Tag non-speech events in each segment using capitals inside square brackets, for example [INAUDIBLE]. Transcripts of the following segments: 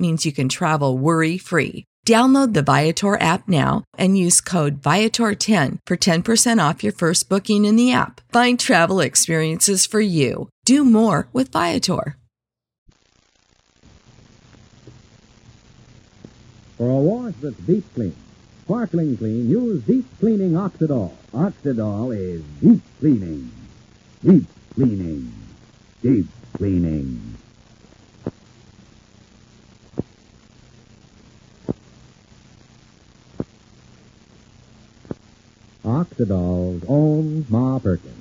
means you can travel worry free. Download the Viator app now and use code Viator10 for 10% off your first booking in the app. Find travel experiences for you. Do more with Viator. For a wash that's deep clean, sparkling clean, use deep cleaning Oxydol. Oxydol is deep cleaning. Deep cleaning. Deep cleaning. Oxydol's own Ma Perkins.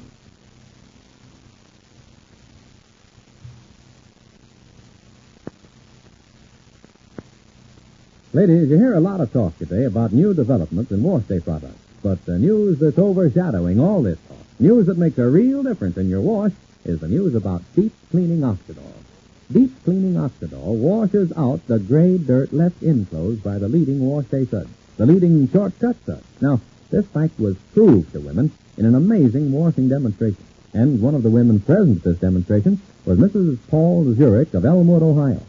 Ladies, you hear a lot of talk today about new developments in wash day products, but the news that's overshadowing all this talk, news that makes a real difference in your wash, is the news about deep cleaning Oxydol. Deep cleaning Oxydol washes out the gray dirt left enclosed by the leading wash day suds, the leading shortcut suds. Now, this fact was proved to women in an amazing washing demonstration. And one of the women present at this demonstration was Mrs. Paul Zurich of Elmwood, Ohio.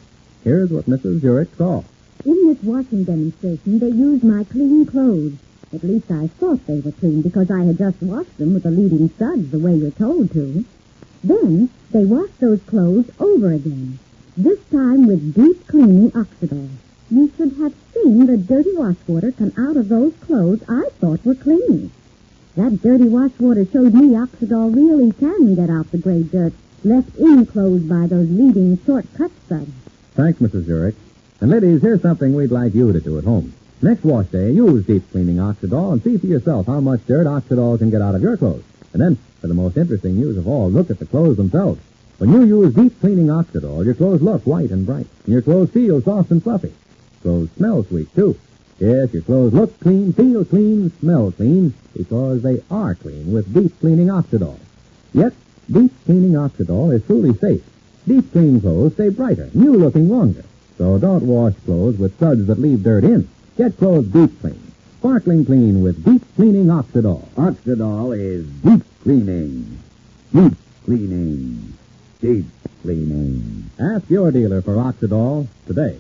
Here's what Mrs. Zurich saw. In this washing demonstration, they used my clean clothes. At least I thought they were clean because I had just washed them with the leading suds the way you're told to. Then they washed those clothes over again, this time with deep cleaning Oxydol. You should have seen the dirty wash water come out of those clothes I thought were clean. That dirty wash water showed me Oxydol really can get out the gray dirt left enclosed by those leading shortcut suds. Thanks, Mrs. Zurich. And ladies, here's something we'd like you to do at home. Next wash day, use deep cleaning Oxydol and see for yourself how much dirt Oxydol can get out of your clothes. And then, for the most interesting news of all, look at the clothes themselves. When you use deep cleaning Oxydol, your clothes look white and bright, and your clothes feel soft and fluffy. Clothes smell sweet, too. Yes, your clothes look clean, feel clean, smell clean, because they are clean with deep cleaning Oxydol. Yet, deep cleaning Oxydol is truly safe. Deep clean clothes stay brighter, new looking longer. So don't wash clothes with suds that leave dirt in. Get clothes deep clean. Sparkling clean with deep cleaning Oxydol. Oxydol is deep cleaning. Deep cleaning. Deep cleaning. Ask your dealer for Oxydol today.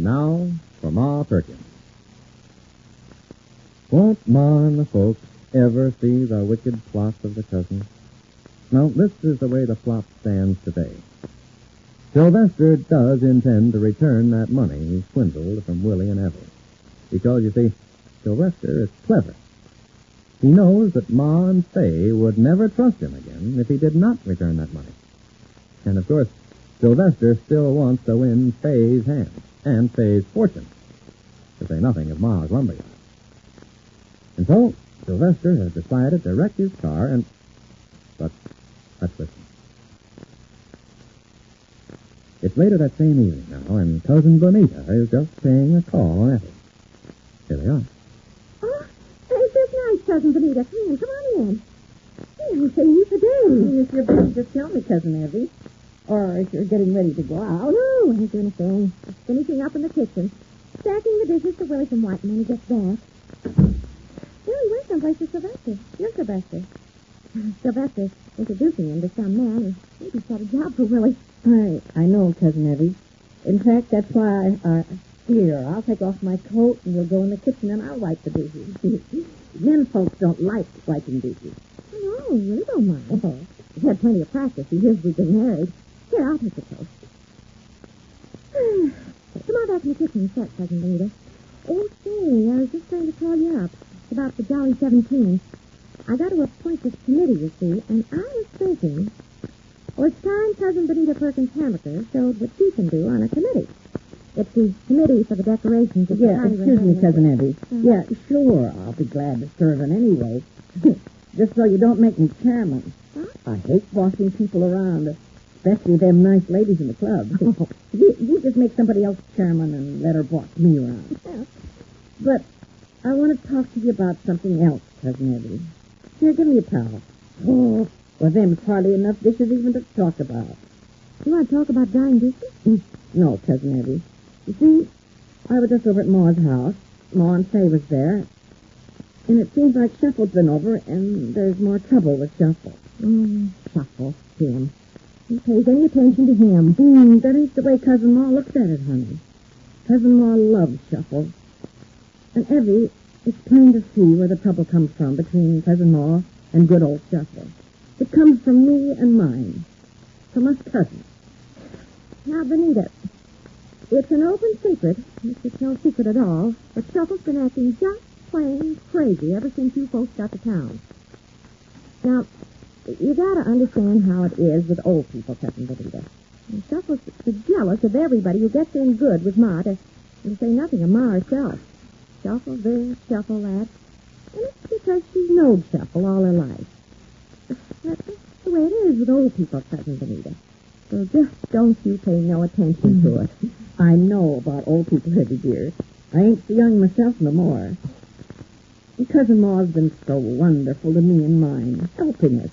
And now for Ma Perkins. Won't Ma and the folks ever see the wicked plot of the cousins? Now, this is the way the plot stands today. Sylvester does intend to return that money he swindled from Willie and Evelyn. Because, you see, Sylvester is clever. He knows that Ma and Fay would never trust him again if he did not return that money. And, of course, Sylvester still wants to win Fay's hand and Fay's fortune, to say nothing of Ma's lumberyard. And so, Sylvester has decided to wreck his car and... But, let's listen. It's later that same evening now, and Cousin Bonita is just paying a call on Ethel. Here they are. Oh, it's just nice, Cousin Benita. Come in, come on in. Hey, what are you to do? If you're busy, just tell me, Cousin Evie. Or if you're getting ready to go out. Oh, no, I ain't doing a thing. Finishing up in the kitchen. Stacking the dishes to Willie from White when he gets back. Willie went someplace with Sylvester. You're Sylvester. [LAUGHS] Sylvester's introducing him to some man, and maybe he's got a job for Willie. I, I know, Cousin Evie. In fact, that's why I, uh, here, I'll take off my coat and we'll go in the kitchen and I'll wipe the dishes. [LAUGHS] Men folks don't like wiping dishes. No, Willie don't mind. Oh, he's had plenty of practice. He years we've been married. Here, I'll take the toast. Come on back in the kitchen and start, Cousin Benita. Oh, say, I was just trying to call you up. It's about the Jolly 17. I got to appoint this committee, you see, and I was thinking, well, it's time Cousin Benita Perkins Hamilton showed what she can do on a committee. It's the committee for the decorations of the Yeah, excuse me, Cousin Evie. Mhm. Yeah, sure, I'll be glad to serve in any way. [LAUGHS] Just so you don't make me chairman. Huh? I hate bossing people around, especially them nice ladies in the club. [LAUGHS] you, you just make somebody else chairman and let her boss me around. Yeah. But I want to talk to you about something else, Cousin Evie. Here, give me a towel. Oh, well, them's hardly enough dishes even to talk about. You want to talk about drying dishes? No, Cousin Evie. You see, I was just over at Ma's house. Ma and Fay was there. And it seems like Shuffle's been over, and there's more trouble with Shuffle. Mm, shuffle, him. Who pays any attention to him? Mm, that ain't the way Cousin Ma looks at it, honey. Cousin Ma loves Shuffle. And Evie, it's plain to see where the trouble comes from between Cousin Ma and good old Shuffle. It comes from me and mine. From us cousins. Now, Benita, it's an open secret. It's no secret at all. But Shuffle's been acting just plain crazy ever since you folks got to town. Now, you gotta understand how it is with old people, Cousin Benita. And Shuffle's jealous of everybody who gets in good with Ma, to, to say nothing of Ma herself. Shuffle this, shuffle that. And it's because she's known Shuffle all her life. That's the way it is with old people, Cousin Benita. So just don't you pay no attention to it. I know about old people, Evie dear. I ain't so young myself no more. Cousin Ma's been so wonderful to me and mine, helping us.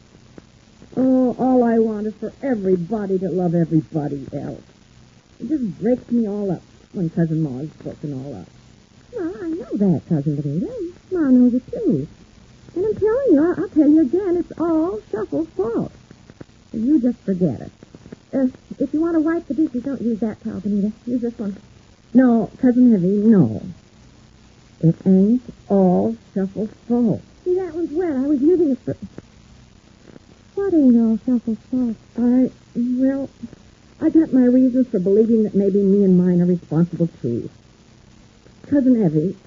Oh, all I want is for everybody to love everybody else. It just breaks me all up when Cousin Ma's broken all up. Well, I know that, Cousin Benita. Ma knows it, too. And I'm telling you, I'll tell you again, it's all Shuffle's fault. You just forget it. Uh, if you want to wipe the dishes, don't use that towel, Benita. Use this one. No, Cousin Evie, no. It ain't all Shuffle's fault. See, that one's wet. I was using it for... What ain't all Shuffle's fault? I, well, I got my reasons for believing that maybe me and mine are responsible too. Cousin Evie,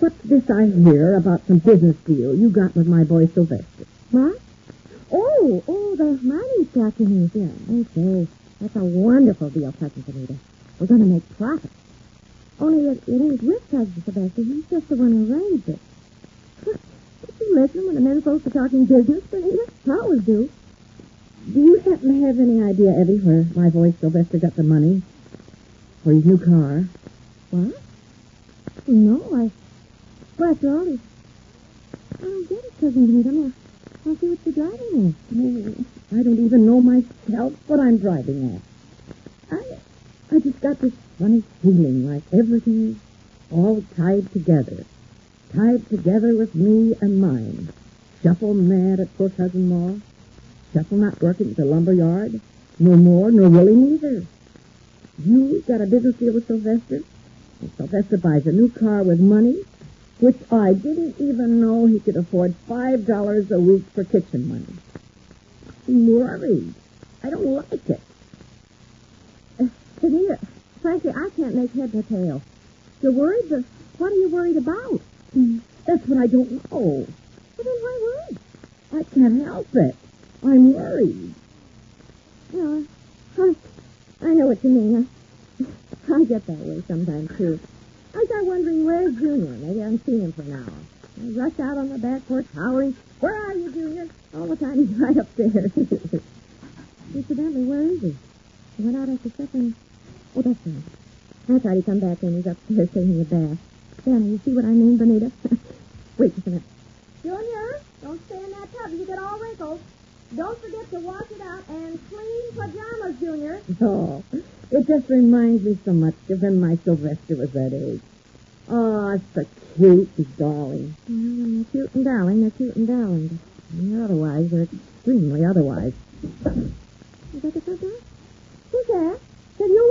what's this I hear about some business deal you got with my boy Sylvester? What? Oh, oh, the mining shack you mean. Yeah. Okay. That's a wonderful deal, Cousin Benita. We're going to make profit. Only it, it ain't with Cousin Sylvester. He's just the one who arranged it. You listen when the men folks are talking business, Benita? I always do. Do you happen to have any idea, Evie, where my boy Sylvester got the money for his new car? What? No, I... Well, after all, he... I don't get it, Cousin Benita. I mean, I don't see what you're driving at. Oh, I don't even know myself what I'm driving at. I, I just got this funny feeling like everything's all tied together. Tied together with me and mine. Shuffle mad at poor Cousin Ma. Shuffle not working at the lumber yard. No more, nor Willie neither. You got a business deal with Sylvester. And Sylvester buys a new car with money, which I didn't even know he could afford five dollars a week for kitchen money. I'm worried. I don't like it. Uh, Benita, frankly, I can't make head or tail. You're worried, but what are you worried about? Mm, that's what I don't know. Well, then why worry? I can't help it. I'm worried. No, I, I know what you mean. I, get that way sometimes, too. I start wondering where's Junior. Maybe I haven't seen him for an hour. I rush out on the back porch hollering, Where are you, Junior? All the time he's [LAUGHS] right upstairs. Incidentally, where is he? He went out after supper. Oh, that's right. I thought he'd come back in. He's upstairs taking a bath. There, now, you see what I mean, Benita? [LAUGHS] Wait just a minute. Junior, don't stay in that tub. You get all wrinkled. Don't forget to wash it out and clean pajamas, Junior. [LAUGHS] Oh, it just reminds me so much of when my Sylvester was that age. Oh, so cute and darling. Well, when they're cute and darling, they're cute and darling. But they're otherwise, they're extremely otherwise. Is that the front door? Who's that? Is that you,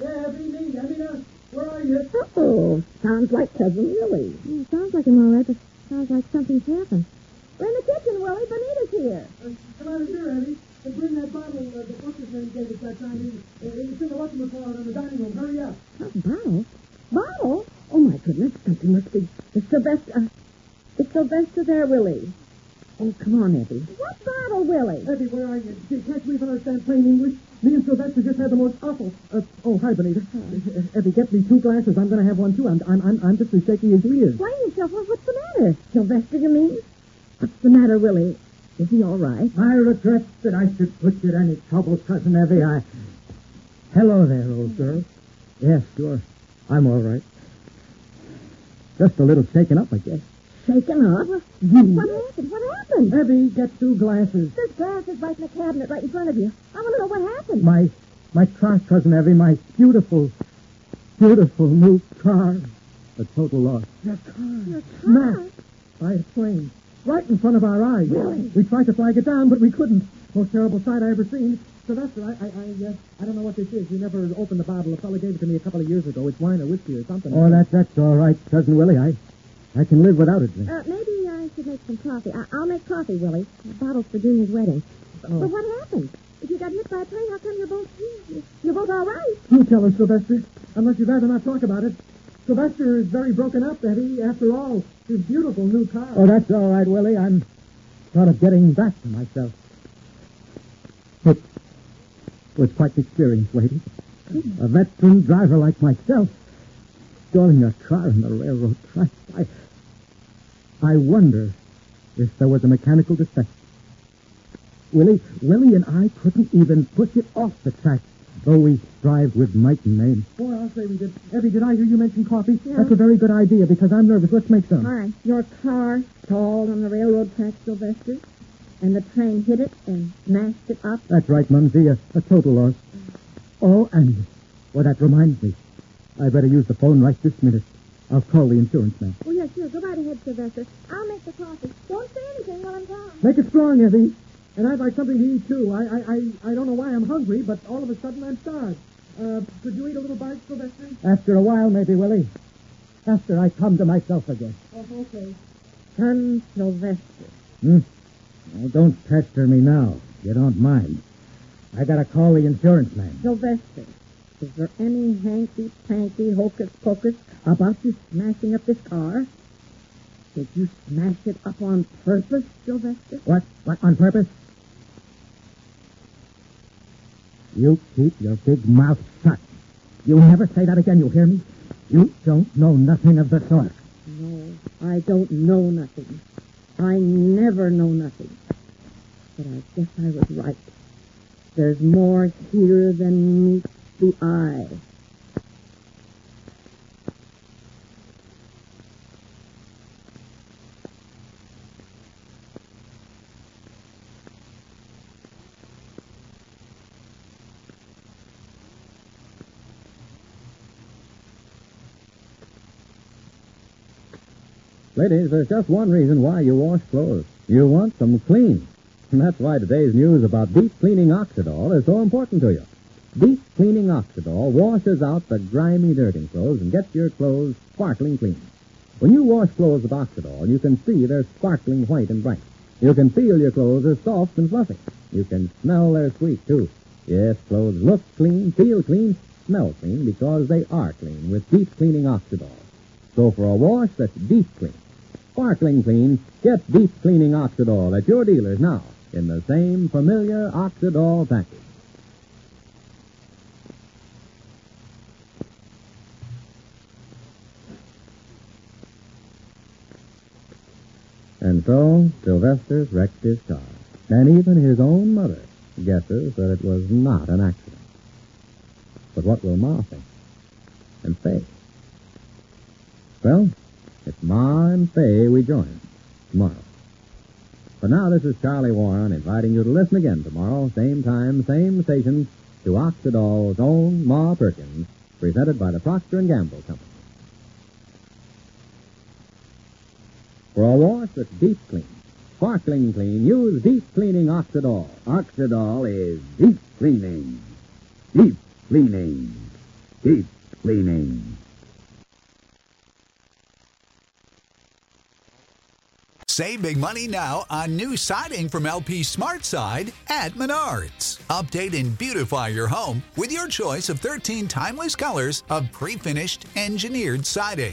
Willie? Yeah, be me. I mean, uh, where are you? Oh, sounds like Cousin Willie. Mm, sounds like him all right, but sounds like something's happened. We're in the kitchen, Willie. Benita's here. Uh, come out of here, Eddie. And bring that bottle uh, that what's his name gave us that time. He, uh, it's in the whatchamacallit in the dining room. Hurry up. Oh, bottle? Bottle? Oh, my goodness, something must be... Is Sylvester... Uh, is Sylvester there Willie? Oh, come on, Eddie. What bottle, Willie? Eddie, where are you? Can't you even understand plain English? Me and Sylvester just had the most awful. Uh, oh, hi, Benita. Uh, Eddie, get me two glasses. I'm going to have one too. I'm, I'm, I'm, I'm just as shaky as he is. Explain yourself. What's the matter? Sylvester, you mean? What's the matter, Willie? Is he all right? I regret that I should put you to any trouble, Cousin Evie. I. Hello there, old girl. Yes, sure. I'm all right. Just a little shaken up, I guess. Shaken up? What happened? What happened? Evie, get two glasses. There's glasses right in the cabinet right in front of you. I want to know what happened. My, my car, Cousin Evie, my beautiful, beautiful new car. A total loss. Your car. Your car? Smashed by a plane. Right in front of our eyes. Really? We tried to flag it down, but we couldn't. Most terrible sight I ever seen. Sylvester, I, I, I, uh, I don't know what this is. We never opened the bottle. A fellow gave it to me a couple of years ago. It's wine or whiskey or something. Oh, that, that's all right, Cousin Willie. I, I can live without it. Uh, maybe I should make some coffee. I- I'll make coffee, Willie. The bottle's for Junior's wedding. Oh. But what happened? If you got hit by a plane, how come you're both here? You're both all right. You tell us, Sylvester. Unless you'd rather not talk about it. Sylvester is very broken up, Eddie. After all, his beautiful new car. Oh, that's all right, Willie. I'm sort of getting back to myself. It was quite an experience, lady. A veteran driver like myself, stalling a car on the railroad track. I, I wonder if there was a mechanical defect. Willie, Willie and I couldn't even push it off the track, though we strived with might and main. Boy, I'll say we did. Evie, did I hear you mention coffee? Yeah. That's a very good idea because I'm nervous. Let's make some. All right. Your car stalled on the railroad track, Sylvester, and the train hit it and smashed it up. That's right, Mumsy. A, a total loss. Mm. Oh, and, well, that reminds me. I better use the phone right this minute. I'll call the insurance man. Oh, yeah, sure. Go right ahead, Sylvester. I'll make the coffee. Don't say anything while I'm gone. Make it strong, Eddie. And I'd like something to eat, too. I, I, I, I don't know why I'm hungry, but all of a sudden I'm starved. Uh, could you eat a little bite, Sylvester? After a while, maybe, Willie. After I come to myself again. Oh, okay. Son Sylvester. Hmm? Oh, don't pester me now. You don't mind. I gotta call the insurance man. Sylvester, is there any hanky-panky hocus-pocus about you smashing up this car? Did you smash it up on purpose, Sylvester? What? What, on purpose? You keep your big mouth shut. You never say that again, you hear me? You don't know nothing of the sort. No, I don't know nothing. I never know nothing. But I guess I was right. There's more here than meets the eye. Ladies, there's just one reason why you wash clothes. You want them clean. And that's why today's news about deep cleaning Oxydol is so important to you. Deep cleaning Oxydol washes out the grimy dirt in clothes and gets your clothes sparkling clean. When you wash clothes with Oxydol, you can see they're sparkling white and bright. You can feel your clothes are soft and fluffy. You can smell they're sweet, too. Yes, clothes look clean, feel clean, smell clean because they are clean with deep cleaning Oxydol. So for a wash that's deep clean, sparkling clean, get deep cleaning Oxydol at your dealers now in the same familiar Oxydol package. So Sylvester's wrecked his car. And even his own mother guesses that it was not an accident. But what will Ma think? And Fay? Well, it's Ma and Fay we join tomorrow. For now, this is Charlie Warren inviting you to listen again tomorrow, same time, same station, to Oxydol's own Ma Perkins, presented by the Procter & Gamble Company. For a wash that's deep clean, sparkling clean, use deep cleaning Oxydol. Oxydol is deep cleaning. Deep cleaning. Deep cleaning. Save big money now on new siding from LP Smart Side at Menards. Update and beautify your home with your choice of 13 timeless colors of pre finished engineered siding.